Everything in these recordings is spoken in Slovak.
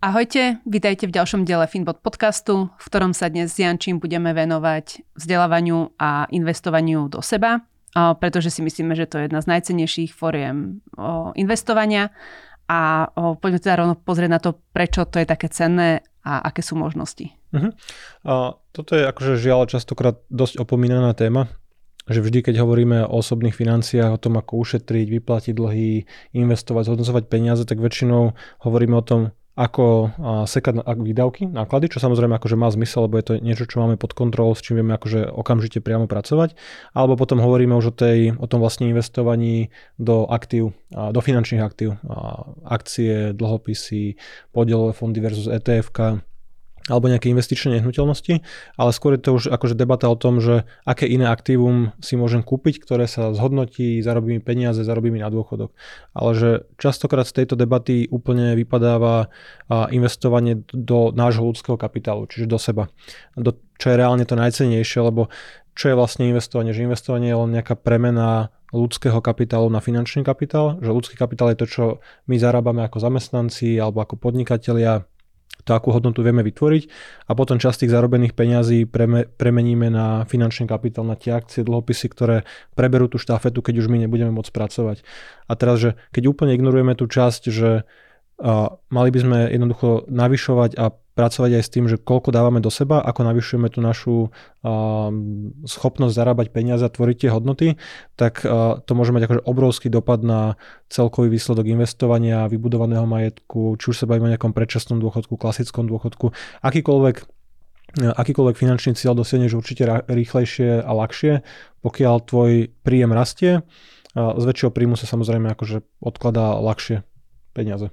Ahojte, vítajte v ďalšom diele Finbot podcastu, v ktorom sa dnes s Jančím budeme venovať vzdelávaniu a investovaniu do seba, pretože si myslíme, že to je jedna z najcennejších foriem investovania a poďme teda rovno pozrieť na to, prečo to je také cenné a aké sú možnosti. Uh-huh. A toto je akože žiaľ častokrát dosť opomínaná téma, že vždy, keď hovoríme o osobných financiách, o tom, ako ušetriť, vyplatiť dlhy, investovať, zhodnocovať peniaze, tak väčšinou hovoríme o tom, ako sekať výdavky, náklady, čo samozrejme akože má zmysel, lebo je to niečo, čo máme pod kontrolou, s čím vieme akože okamžite priamo pracovať. Alebo potom hovoríme už o, tej, o tom vlastne investovaní do aktív, do finančných aktív, akcie, dlhopisy, podielové fondy versus etf alebo nejaké investičné nehnuteľnosti, ale skôr je to už akože debata o tom, že aké iné aktívum si môžem kúpiť, ktoré sa zhodnotí, zarobí mi peniaze, zarobí mi na dôchodok. Ale že častokrát z tejto debaty úplne vypadáva investovanie do nášho ľudského kapitálu, čiže do seba. Do, čo je reálne to najcenejšie, lebo čo je vlastne investovanie? Že investovanie je len nejaká premena ľudského kapitálu na finančný kapitál, že ľudský kapitál je to, čo my zarábame ako zamestnanci alebo ako podnikatelia to, akú hodnotu vieme vytvoriť a potom časť tých zarobených peňazí preme, premeníme na finančný kapitál, na tie akcie, dlhopisy, ktoré preberú tú štafetu, keď už my nebudeme môcť pracovať. A teraz, že keď úplne ignorujeme tú časť, že a mali by sme jednoducho navyšovať a pracovať aj s tým, že koľko dávame do seba, ako navyšujeme tú našu schopnosť zarábať peniaze a tvoriť tie hodnoty, tak to môže mať akože obrovský dopad na celkový výsledok investovania, vybudovaného majetku, či už sa bavíme o nejakom predčasnom dôchodku, klasickom dôchodku, akýkoľvek akýkoľvek finančný cieľ dosiahneš určite rýchlejšie a ľahšie, pokiaľ tvoj príjem rastie, z väčšieho príjmu sa samozrejme akože odkladá ľahšie peniaze.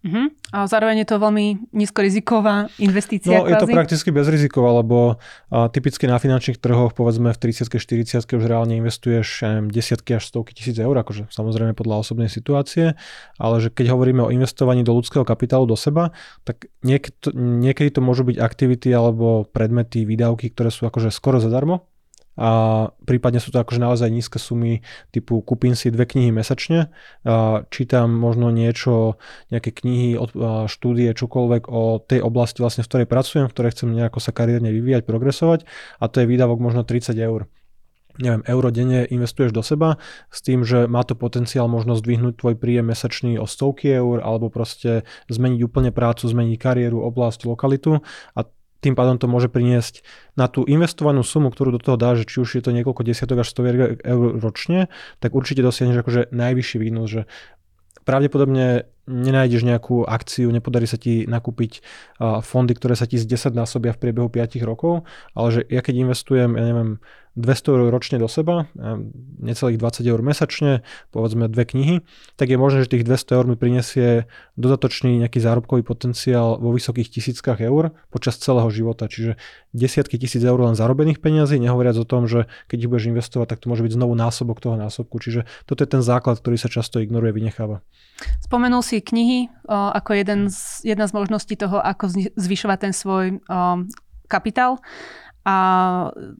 Uh-huh. A zároveň je to veľmi nízkoriziková investícia. No, kvázi. je to prakticky bezriziková, lebo a, typicky na finančných trhoch, povedzme v 30 40 už reálne investuješ neviem, desiatky až stovky tisíc eur, akože samozrejme podľa osobnej situácie, ale že keď hovoríme o investovaní do ľudského kapitálu do seba, tak niek- niekedy to môžu byť aktivity alebo predmety, výdavky, ktoré sú akože skoro zadarmo, a prípadne sú to akože naozaj nízke sumy typu kúpim si dve knihy mesačne, a čítam možno niečo, nejaké knihy, od, štúdie, čokoľvek o tej oblasti vlastne, v ktorej pracujem, v ktorej chcem nejako sa kariérne vyvíjať, progresovať a to je výdavok možno 30 eur. Neviem, euro denne investuješ do seba s tým, že má to potenciál možno zdvihnúť tvoj príjem mesačný o stovky eur alebo proste zmeniť úplne prácu, zmeniť kariéru, oblasť, lokalitu a tým pádom to môže priniesť na tú investovanú sumu, ktorú do toho dáš, či už je to niekoľko desiatok až stoviek eur ročne, tak určite dosiahneš akože najvyšší výnos, že pravdepodobne nenájdeš nejakú akciu, nepodarí sa ti nakúpiť fondy, ktoré sa ti z 10 násobia v priebehu 5 rokov, ale že ja keď investujem, ja neviem, 200 eur ročne do seba, necelých 20 eur mesačne, povedzme dve knihy, tak je možné, že tých 200 eur mi prinesie dodatočný nejaký zárobkový potenciál vo vysokých tisíckach eur počas celého života. Čiže desiatky tisíc eur len zarobených peniazí, nehovoriac o tom, že keď ich budeš investovať, tak to môže byť znovu násobok toho násobku. Čiže toto je ten základ, ktorý sa často ignoruje, vynecháva. Spomenul si knihy ako jeden z, jedna z možností toho, ako zvyšovať ten svoj kapitál a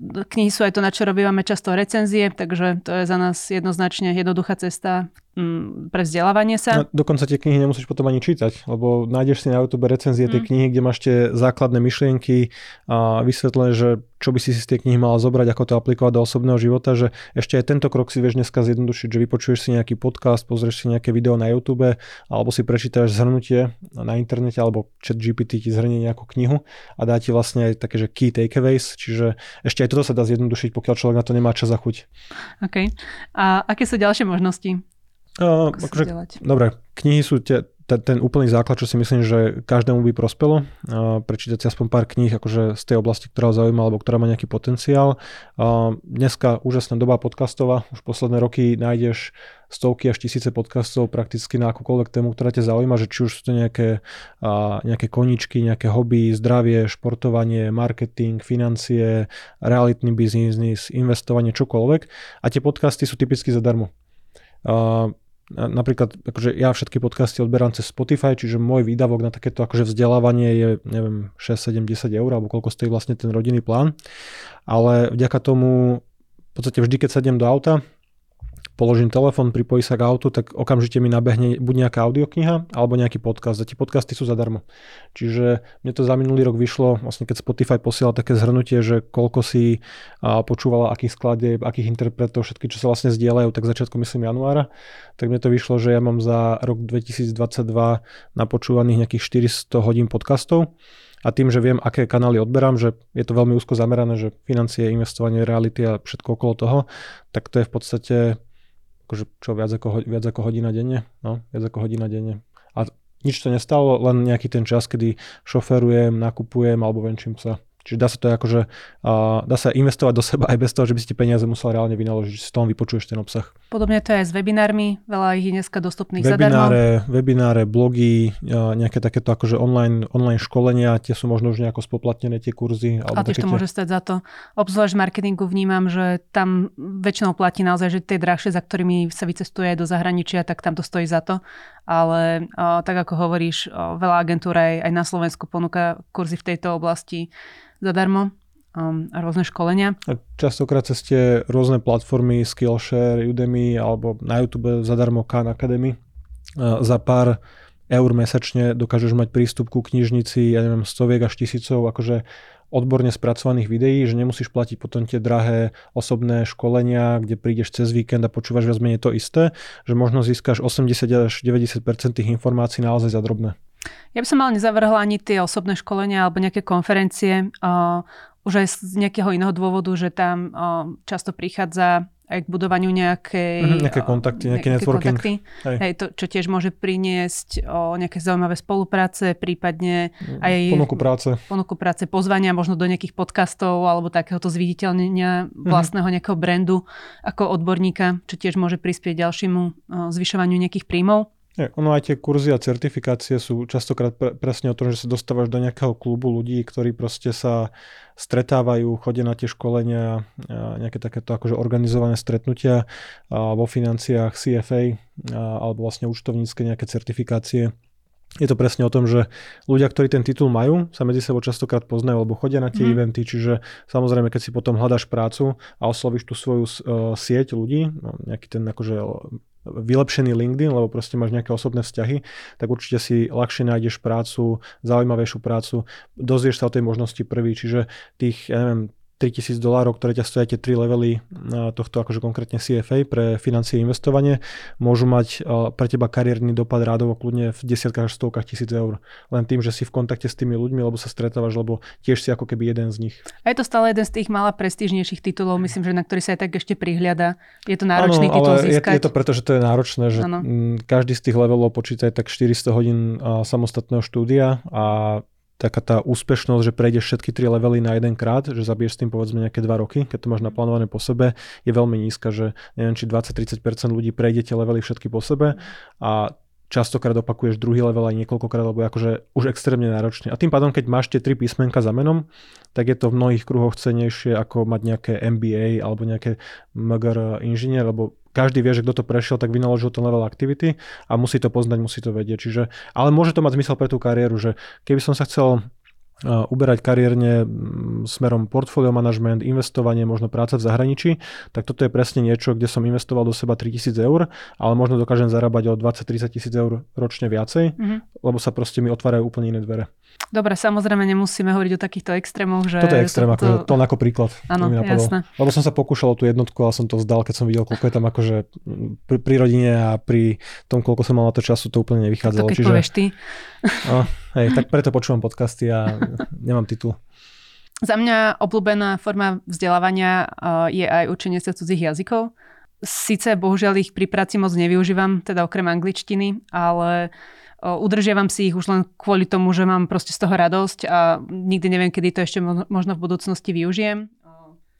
knihy sú aj to, na čo robívame často recenzie, takže to je za nás jednoznačne jednoduchá cesta pre vzdelávanie sa. No, dokonca tie knihy nemusíš potom ani čítať, lebo nájdeš si na YouTube recenzie mm. tej knihy, kde máš tie základné myšlienky a vysvetlené, že čo by si si z tej knihy mala zobrať, ako to aplikovať do osobného života, že ešte aj tento krok si vieš dneska zjednodušiť, že vypočuješ si nejaký podcast, pozrieš si nejaké video na YouTube, alebo si prečítaš zhrnutie na internete, alebo chat GPT ti zhrnie nejakú knihu a dá ti vlastne aj také, že key takeaways, čiže ešte aj toto sa dá zjednodušiť, pokiaľ človek na to nemá čas a chuť. OK. A aké sú ďalšie možnosti? Uh, akože, dobre, knihy sú te, ten úplný základ, čo si myslím, že každému by prospelo. Prečítať si aspoň pár kníh akože z tej oblasti, ktorá ho zaujíma alebo ktorá má nejaký potenciál. Dneska úžasná doba podcastová, už posledné roky nájdeš stovky až tisíce podcastov prakticky na akúkoľvek tému, ktorá ťa zaujíma, že či už sú to nejaké, nejaké koničky, nejaké hobby, zdravie, športovanie, marketing, financie, realitný biznis, investovanie, čokoľvek. A tie podcasty sú typicky zadarmo. Napríklad, akože ja všetky podcasty odberám cez Spotify, čiže môj výdavok na takéto akože vzdelávanie je, neviem, 6, 7, 10 eur, alebo koľko stojí vlastne ten rodinný plán. Ale vďaka tomu, v podstate vždy, keď sadnem do auta, položím telefón, pripojí sa k autu, tak okamžite mi nabehne buď nejaká audiokniha alebo nejaký podcast. A tie podcasty sú zadarmo. Čiže mne to za minulý rok vyšlo, vlastne keď Spotify posielal také zhrnutie, že koľko si počúvala, akých skladieb, akých interpretov, všetky, čo sa vlastne zdieľajú, tak začiatku myslím januára, tak mne to vyšlo, že ja mám za rok 2022 napočúvaných nejakých 400 hodín podcastov a tým, že viem, aké kanály odberám, že je to veľmi úzko zamerané, že financie, investovanie, reality a všetko okolo toho, tak to je v podstate akože čo, viac ako, viac ako hodina denne? No, viac ako hodina denne. A nič to nestalo, len nejaký ten čas, kedy šoferujem, nakupujem alebo venčím sa. Čiže dá sa to akože, uh, dá sa investovať do seba aj bez toho, že by ste peniaze museli reálne vynaložiť, že si tom vypočuješ ten obsah. Podobne to je aj s webinármi, veľa ich je dneska dostupných webináre, zadarmo. Webináre, blogy, uh, nejaké takéto akože online, online školenia, tie sú možno už nejako spoplatnené tie kurzy. Alebo A tiež to tie... môže stať za to. Obzvlášť v marketingu vnímam, že tam väčšinou platí naozaj, že tie drahšie, za ktorými sa vycestuje do zahraničia, tak tam to stojí za to. Ale uh, tak ako hovoríš, uh, veľa agentúr aj, aj na Slovensku ponúka kurzy v tejto oblasti zadarmo um, rôzne školenia. A častokrát cez tie rôzne platformy Skillshare, Udemy alebo na YouTube zadarmo Khan Academy za pár eur mesačne dokážeš mať prístup ku knižnici, ja neviem, stoviek až tisícov, akože odborne spracovaných videí, že nemusíš platiť potom tie drahé osobné školenia, kde prídeš cez víkend a počúvaš viac menej to isté, že možno získaš 80 až 90% tých informácií naozaj za drobné. Ja by som ale nezavrhla ani tie osobné školenia alebo nejaké konferencie, uh, už aj z nejakého iného dôvodu, že tam uh, často prichádza aj k budovaniu nejakej... Mm, nejaké kontakty, nejaký nejaké networking. Kontakty, hej. Hej, to, čo tiež môže priniesť o nejaké zaujímavé spolupráce, prípadne mm, aj... Ponuku práce. Ponuku práce, pozvania možno do nejakých podcastov alebo takéhoto zviditeľnenia mhm. vlastného mm. nejakého brandu ako odborníka, čo tiež môže prispieť ďalšiemu zvyšovaniu nejakých príjmov. Je, ono aj tie kurzy a certifikácie sú častokrát pre, presne o tom, že sa dostávaš do nejakého klubu ľudí, ktorí proste sa stretávajú, chodia na tie školenia, nejaké takéto akože organizované stretnutia vo financiách CFA alebo vlastne účtovnícke nejaké certifikácie. Je to presne o tom, že ľudia, ktorí ten titul majú, sa medzi sebou častokrát poznajú alebo chodia na tie mm. eventy, čiže samozrejme, keď si potom hľadaš prácu a oslovíš tú svoju uh, sieť ľudí, no, nejaký ten akože vylepšený LinkedIn, lebo proste máš nejaké osobné vzťahy, tak určite si ľahšie nájdeš prácu, zaujímavejšiu prácu, dozvieš sa o tej možnosti prvý, čiže tých, ja neviem, 3000 dolárov, ktoré ťa stojí tie 3 levely tohto akože konkrétne CFA pre financie a investovanie, môžu mať pre teba kariérny dopad rádovo kľudne v desiatkách až stovkách tisíc eur. Len tým, že si v kontakte s tými ľuďmi, lebo sa stretávaš, lebo tiež si ako keby jeden z nich. A je to stále jeden z tých malá prestížnejších titulov, myslím, že na ktorý sa aj tak ešte prihliada. Je to náročný ano, titul ale získať. Je, je to preto, že to je náročné, že ano. každý z tých levelov počíta tak 400 hodín samostatného štúdia a taká tá úspešnosť, že prejdeš všetky tri levely na jeden krát, že zabiješ s tým povedzme nejaké dva roky, keď to máš naplánované po sebe, je veľmi nízka, že neviem, či 20-30% ľudí prejde tie levely všetky po sebe a častokrát opakuješ druhý level aj niekoľkokrát, lebo akože už extrémne náročne. A tým pádom, keď máš tie tri písmenka za menom, tak je to v mnohých kruhoch cenejšie ako mať nejaké MBA alebo nejaké MGR inžinier, lebo každý vie, že kto to prešiel, tak vynaložil ten level activity a musí to poznať, musí to vedieť. Čiže, ale môže to mať zmysel pre tú kariéru, že keby som sa chcel uberať kariérne smerom portfólio management, investovanie, možno práca v zahraničí, tak toto je presne niečo, kde som investoval do seba 3000 eur, ale možno dokážem zarábať o 20-30 tisíc eur ročne viacej, mm-hmm. lebo sa proste mi otvárajú úplne iné dvere. Dobre, samozrejme nemusíme hovoriť o takýchto extrémoch, že... Toto je extrém, to, to... Ako, to ako príklad. Áno, jasné. Lebo som sa pokúšal o tú jednotku, ale som to vzdal, keď som videl, koľko je tam akože pri, pri rodine a pri tom, koľko som mal na to času, to úplne nevychádzalo. To keď Čiže... povieš ty. No, hej, tak preto počúvam podcasty a nemám titul. Za mňa obľúbená forma vzdelávania uh, je aj učenie sa cudzích jazykov. Sice bohužiaľ ich pri práci moc nevyužívam, teda okrem angličtiny, ale udržiavam si ich už len kvôli tomu, že mám proste z toho radosť a nikdy neviem, kedy to ešte možno v budúcnosti využijem.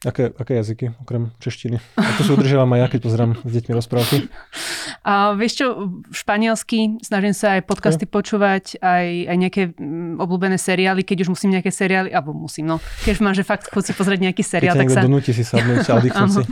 Aké, aké jazyky, okrem češtiny? A to si udržiavam aj ja, keď pozerám s deťmi rozprávky. A vieš čo, španielsky, snažím sa aj podcasty okay. počúvať, aj, aj nejaké mm, obľúbené seriály, keď už musím nejaké seriály, alebo musím, no. Keď mám, že fakt chuť si pozrieť nejaký seriál, keď tak sa... donúti si sadnúť.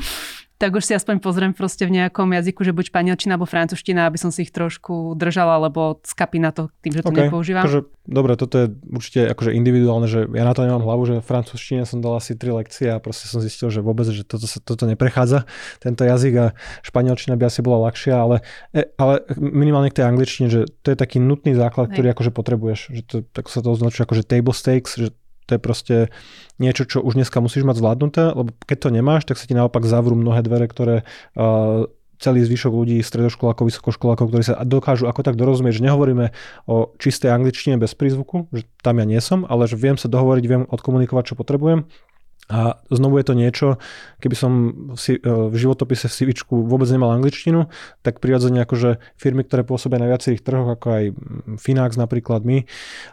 tak už si aspoň pozriem proste v nejakom jazyku, že buď španielčina alebo francúzština, aby som si ich trošku držala, lebo skapí na to tým, že to okay. nepoužívam. Akože, dobre, toto je určite akože individuálne, že ja na to nemám hlavu, že v francúzštine som dal asi tri lekcie a proste som zistil, že vôbec, že toto, toto neprechádza, tento jazyk a španielčina by asi bola ľahšia, ale, e, ale minimálne k tej angličtine, že to je taký nutný základ, Hej. ktorý akože potrebuješ, že to, tak sa to označuje akože table stakes, že to je proste niečo, čo už dneska musíš mať zvládnuté, lebo keď to nemáš, tak sa ti naopak zavrú mnohé dvere, ktoré uh, celý zvyšok ľudí, stredoškolákov, vysokoškolákov, ktorí sa dokážu ako tak dorozumieť, že nehovoríme o čistej angličtine bez prízvuku, že tam ja nie som, ale že viem sa dohovoriť, viem odkomunikovať, čo potrebujem a znovu je to niečo, keby som si, e, v životopise v CVčku vôbec nemal angličtinu, tak prirodzene akože firmy, ktoré pôsobia na viacerých trhoch, ako aj Finax napríklad my,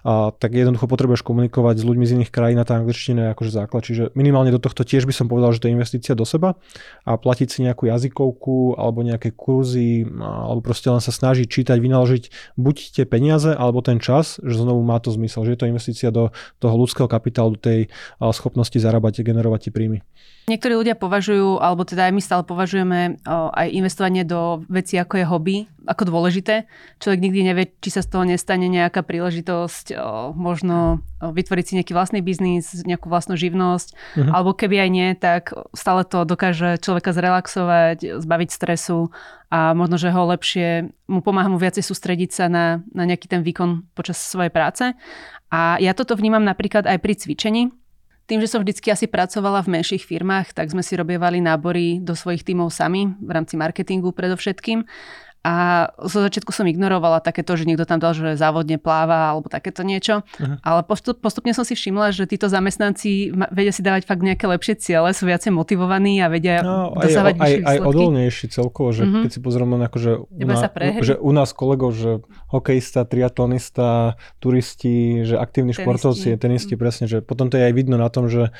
a, tak jednoducho potrebuješ komunikovať s ľuďmi z iných krajín a tá angličtina je akože základ. Čiže minimálne do tohto tiež by som povedal, že to je investícia do seba a platiť si nejakú jazykovku alebo nejaké kurzy alebo proste len sa snažiť čítať, vynaložiť buď tie peniaze alebo ten čas, že znovu má to zmysel, že je to investícia do toho ľudského kapitálu, tej schopnosti zarábať generovať ti príjmy. Niektorí ľudia považujú, alebo teda aj my stále považujeme o, aj investovanie do veci ako je hobby, ako dôležité. Človek nikdy nevie, či sa z toho nestane nejaká príležitosť, o, možno o, vytvoriť si nejaký vlastný biznis, nejakú vlastnú živnosť, uh-huh. alebo keby aj nie, tak stále to dokáže človeka zrelaxovať, zbaviť stresu a možno, že ho lepšie, mu pomáha mu viacej sústrediť sa na, na nejaký ten výkon počas svojej práce. A ja toto vnímam napríklad aj pri cvičení tým, že som vždycky asi pracovala v menších firmách, tak sme si robievali nábory do svojich tímov sami, v rámci marketingu predovšetkým. A zo začiatku som ignorovala takéto, že niekto tam dal, že závodne pláva alebo takéto niečo. Uh-huh. Ale postup, postupne som si všimla, že títo zamestnanci vedia si dávať fakt nejaké lepšie ciele, sú viacej motivovaní a vedia no, dosávať aj, aj, aj odolnejší celkovo, že uh-huh. keď si pozriem len ako, že u, na, že u nás kolegov, že hokejista, triatlonista, turisti, že aktívni tenisti. športovci, tenisti, uh-huh. presne, že potom to je aj vidno na tom, že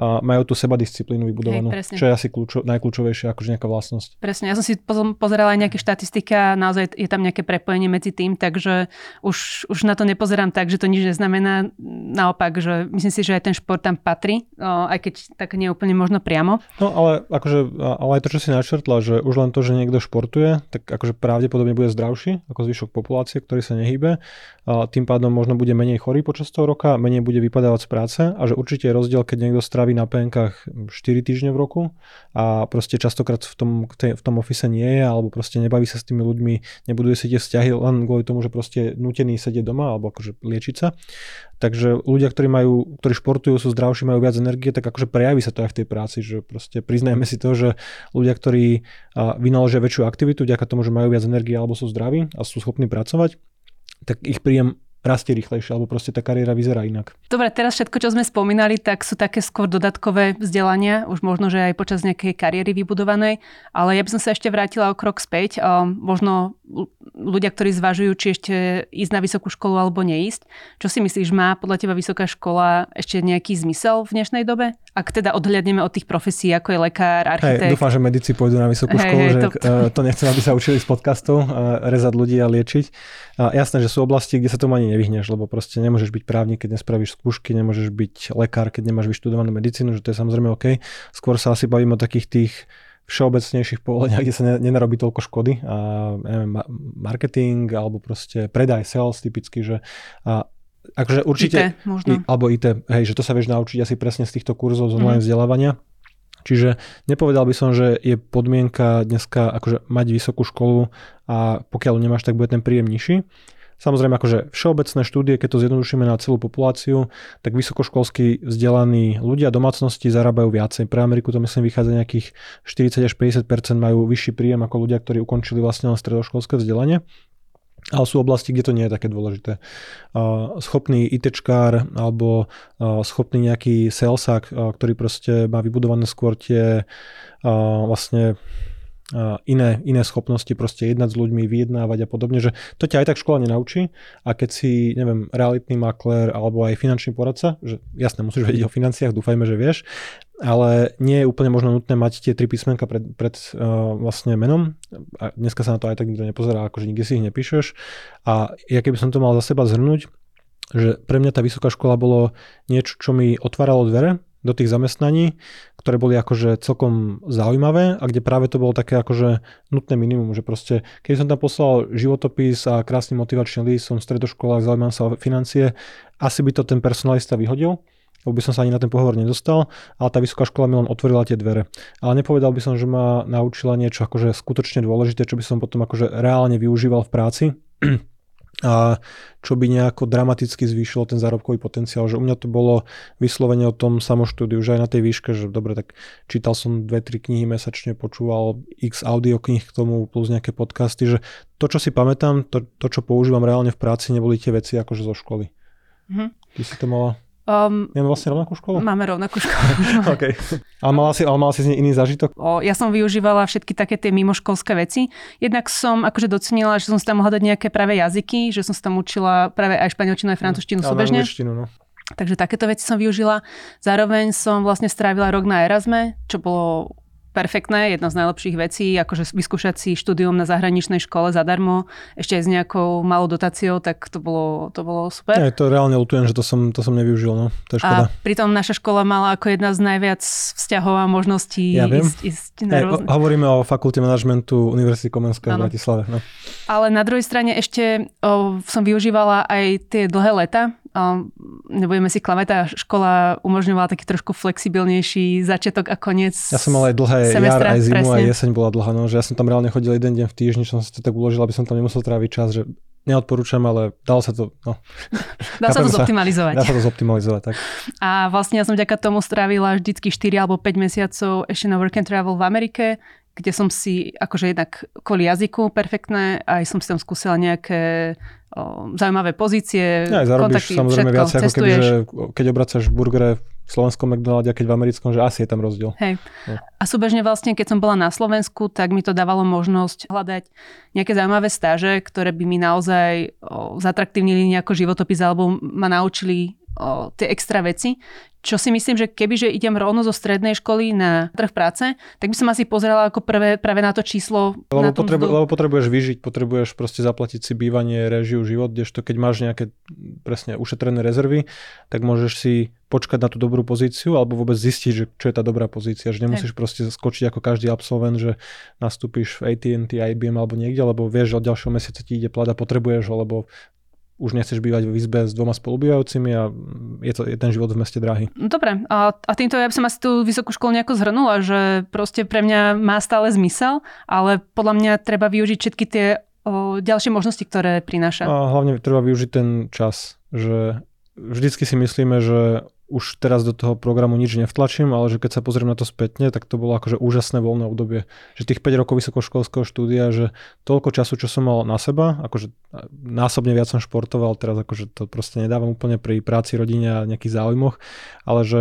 majú tú sebadisciplínu vybudovanú, Hej, čo je asi kľúčo, najkľúčovejšie, akože nejaká vlastnosť. Presne, ja som si pozerala aj nejaké štatistiky a naozaj je tam nejaké prepojenie medzi tým, takže už, už na to nepozerám tak, že to nič neznamená. Naopak, že myslím si, že aj ten šport tam patrí, aj keď tak nie úplne možno priamo. No ale, akože, ale aj to, čo si načrtla, že už len to, že niekto športuje, tak akože pravdepodobne bude zdravší ako zvyšok populácie, ktorý sa nehybe. A tým pádom možno bude menej chorý počas toho roka, menej bude vypadávať z práce a že určite je rozdiel, keď niekto straví na PNK 4 týždne v roku a proste častokrát v tom, v tom ofise nie je alebo proste nebaví sa s tými ľuďmi, nebuduje si tie vzťahy len kvôli tomu, že proste nutený sedieť doma alebo akože liečiť sa. Takže ľudia, ktorí majú, ktorí športujú, sú zdravší, majú viac energie, tak akože prejaví sa to aj v tej práci, že proste priznajme si to, že ľudia, ktorí vynaložia väčšiu aktivitu vďaka tomu, že majú viac energie alebo sú zdraví a sú schopní pracovať, tak ich príjem rastie rýchlejšie, alebo proste tá kariéra vyzerá inak. Dobre, teraz všetko, čo sme spomínali, tak sú také skôr dodatkové vzdelania, už možno, že aj počas nejakej kariéry vybudovanej, ale ja by som sa ešte vrátila o krok späť. Možno ľudia, ktorí zvažujú, či ešte ísť na vysokú školu alebo neísť. Čo si myslíš, má podľa teba vysoká škola ešte nejaký zmysel v dnešnej dobe? Ak teda odhľadneme od tých profesí, ako je lekár, architekt. Hey, dúfam, že medici pôjdu na vysokú hey, školu, hey, že to... Eh, to nechcem, aby sa učili z podcastov, uh, rezať ľudí a liečiť. A jasné, že sú oblasti, kde sa tomu ani nevyhneš, lebo proste nemôžeš byť právnik, keď nespravíš skúšky, nemôžeš byť lekár, keď nemáš vyštudovanú medicínu, že to je samozrejme OK. Skôr sa asi bavím o takých tých všeobecnejších povoleniach, kde sa nenarobí toľko škody. A, neviem, marketing alebo proste predaj, sales typicky, že a, akože určite, IT, možno. I, alebo IT, hej, že to sa vieš naučiť asi presne z týchto kurzov z online mm. vzdelávania. Čiže nepovedal by som, že je podmienka dneska akože mať vysokú školu a pokiaľ nemáš, tak bude ten príjem nižší. Samozrejme, akože všeobecné štúdie, keď to zjednodušíme na celú populáciu, tak vysokoškolsky vzdelaní ľudia domácnosti zarábajú viacej. Pre Ameriku to myslím vychádza nejakých 40 až 50% majú vyšší príjem ako ľudia, ktorí ukončili vlastne len stredoškolské vzdelanie. Ale sú oblasti, kde to nie je také dôležité. Schopný ITčkár alebo schopný nejaký salesák, ktorý proste má vybudované skôr tie vlastne iné, iné schopnosti, proste jednať s ľuďmi, vyjednávať a podobne, že to ťa aj tak škola nenaučí a keď si, neviem, realitný maklér alebo aj finančný poradca, že jasne, musíš vedieť o financiách, dúfajme, že vieš, ale nie je úplne možno nutné mať tie tri písmenka pred, pred uh, vlastne menom. A dneska sa na to aj tak nikto nepozerá, akože nikde si ich nepíšeš. A ja keby som to mal za seba zhrnúť, že pre mňa tá vysoká škola bolo niečo, čo mi otváralo dvere do tých zamestnaní, ktoré boli akože celkom zaujímavé a kde práve to bolo také akože nutné minimum, že proste keď som tam poslal životopis a krásny motivačný list, som stredoškolák, zaujímam sa o financie, asi by to ten personalista vyhodil, lebo by som sa ani na ten pohovor nedostal, ale tá vysoká škola mi len otvorila tie dvere. Ale nepovedal by som, že ma naučila niečo akože skutočne dôležité, čo by som potom akože reálne využíval v práci a čo by nejako dramaticky zvýšilo ten zárobkový potenciál. Že u mňa to bolo vyslovene o tom samoštúdiu, že aj na tej výške, že dobre, tak čítal som dve, tri knihy mesačne, počúval x audioknih k tomu plus nejaké podcasty, že to, čo si pamätám, to, to čo používam reálne v práci, neboli tie veci akože zo školy. Mm-hmm. Ty si to mala Um, Máme vlastne rovnakú školu? Máme rovnakú školu. okay. Ale mala si, ale mala si z nej iný zážitok? O, ja som využívala všetky také tie mimoškolské veci. Jednak som akože docenila, že som si tam mohla dať nejaké práve jazyky, že som sa tam učila práve aj španielčinu, aj francúzštinu súbežne. No. Takže takéto veci som využila. Zároveň som vlastne strávila rok na Erasme, čo bolo perfektné, jedna z najlepších vecí, akože vyskúšať si štúdium na zahraničnej škole zadarmo, ešte aj s nejakou malou dotáciou, tak to bolo, to bolo super. Ja, to reálne lutujem, že to som, to som nevyužil, no. to je škoda. A pritom naša škola mala ako jedna z najviac vzťahov a možností ja viem. ísť, ísť na ja, rôzne... Hovoríme o fakulte manažmentu Univerzity Komenského v Bratislave. No. Ale na druhej strane ešte o, som využívala aj tie dlhé leta, nebudeme si klamať, tá škola umožňovala taký trošku flexibilnejší začiatok a koniec Ja som mal aj dlhé jar, aj zimu, presne. aj jeseň bola dlhá, no, že ja som tam reálne chodil jeden deň v týždni, som si to tak uložil, aby som tam nemusel tráviť čas, že neodporúčam, ale dalo sa to, no. Dá sa to zoptimalizovať. Dá sa to zoptimalizovať, tak. A vlastne ja som vďaka tomu strávila vždycky 4 alebo 5 mesiacov ešte na work and travel v Amerike, kde som si akože jednak kvôli jazyku perfektné, aj som si tam skúsila nejaké o, zaujímavé pozície, ja, zarobíš kontakty, samozrejme všetko, viac, ako keby, že keď obracaš burgere v slovenskom McDonalde a keď v americkom, že asi je tam rozdiel. Hej. No. A súbežne vlastne, keď som bola na Slovensku, tak mi to dávalo možnosť hľadať nejaké zaujímavé stáže, ktoré by mi naozaj zatraktívnili nejako životopis alebo ma naučili o, tie extra veci. Čo si myslím, že keby že idem rovno zo strednej školy na trh práce, tak by som asi pozerala ako prvé práve na to číslo. Lebo, na potrebu, lebo potrebuješ vyžiť, potrebuješ proste zaplatiť si bývanie, režiu, život, kdežto keď máš nejaké presne ušetrené rezervy, tak môžeš si počkať na tú dobrú pozíciu alebo vôbec zistiť, že čo je tá dobrá pozícia, že nemusíš proste skočiť ako každý absolvent, že nastúpiš v AT&T, IBM alebo niekde, lebo vieš, že od ďalšieho mesiaca ti ide plat a potrebuješ ho, lebo už nechceš bývať v izbe s dvoma spolubývajúcimi a je, to, je ten život v meste drahý. No dobre, a, a týmto ja by som asi tú vysokú školu nejako zhrnula, že proste pre mňa má stále zmysel, ale podľa mňa treba využiť všetky tie o, ďalšie možnosti, ktoré prináša. A hlavne treba využiť ten čas, že vždycky si myslíme, že už teraz do toho programu nič nevtlačím, ale že keď sa pozriem na to spätne, tak to bolo akože úžasné voľné obdobie. Že tých 5 rokov vysokoškolského štúdia, že toľko času, čo som mal na seba, akože násobne viac som športoval, teraz akože to proste nedávam úplne pri práci, rodine a nejakých záujmoch, ale že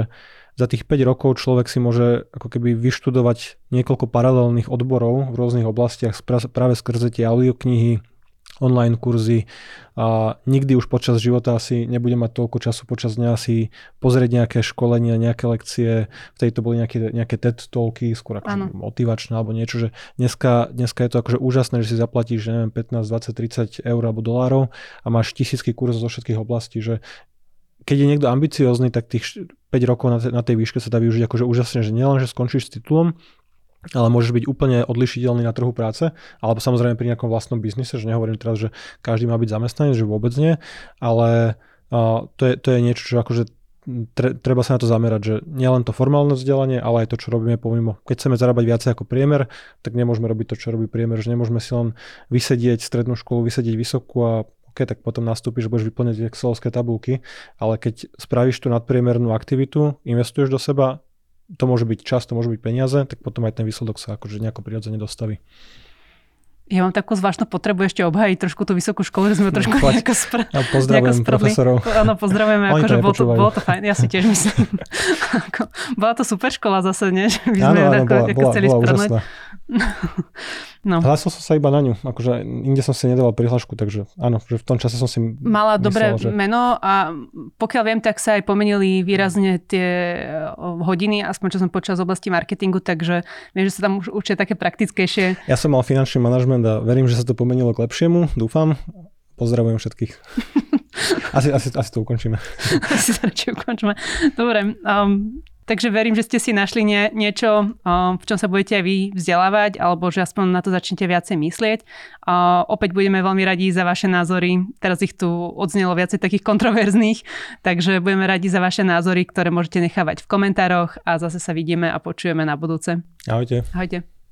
za tých 5 rokov človek si môže ako keby vyštudovať niekoľko paralelných odborov v rôznych oblastiach práve skrze tie audioknihy, online kurzy a nikdy už počas života asi nebudem mať toľko času počas dňa si pozrieť nejaké školenia, nejaké lekcie, v tejto boli nejaké, nejaké TED talky, skôr ako motivačné alebo niečo, že dneska, dneska je to akože úžasné, že si zaplatíš, že neviem, 15, 20, 30 eur alebo dolárov a máš tisícky kurzov zo všetkých oblastí, že keď je niekto ambiciózny, tak tých 5 rokov na, na tej výške sa dá využiť akože úžasne, že nielen, že skončíš s titulom, ale môžeš byť úplne odlišiteľný na trhu práce, alebo samozrejme pri nejakom vlastnom biznise, že nehovorím teraz, že každý má byť zamestnanec, že vôbec nie, ale uh, to, je, to je niečo, čo akože tre, treba sa na to zamerať, že nielen to formálne vzdelanie, ale aj to, čo robíme pomimo. Keď chceme zarábať viacej ako priemer, tak nemôžeme robiť to, čo robí priemer, že nemôžeme si len vysedieť strednú školu, vysedieť vysokú a OK, tak potom nastúpiš, budeš vyplňať excelovské tabulky, ale keď spravíš tú nadpriemernú aktivitu, investuješ do seba, to môže byť čas, to môže byť peniaze, tak potom aj ten výsledok sa akože nejako prirodzene dostaví. Ja mám takú zvláštnu potrebu ešte obhajiť trošku tú vysokú školu, že sme trošku no, nejako, spr- ja pozdravujem profesorov. Áno, pozdravujeme, akože bolo to, bolo to fajn, ja si tiež myslím. Bola to super škola zase, nie? Že my sme áno, áno, bola, bola, bola úžasná. No. Hlásil som sa iba na ňu, akože inde som si nedával prihlášku, takže áno, že v tom čase som si Mala myslel, dobré že... meno a pokiaľ viem, tak sa aj pomenili výrazne tie hodiny, aspoň čo som počal z oblasti marketingu, takže viem, že sa tam už učia také praktickejšie. Ja som mal finančný manažment a verím, že sa to pomenilo k lepšiemu, dúfam. Pozdravujem všetkých. asi, asi, asi to ukončíme. asi to radšej ukončíme. Dobre, um, Takže verím, že ste si našli nie, niečo, v čom sa budete aj vy vzdelávať, alebo že aspoň na to začnete viacej myslieť. Opäť budeme veľmi radi za vaše názory. Teraz ich tu odznelo viacej takých kontroverzných, takže budeme radi za vaše názory, ktoré môžete nechávať v komentároch a zase sa vidíme a počujeme na budúce. Ahojte. Ahojte.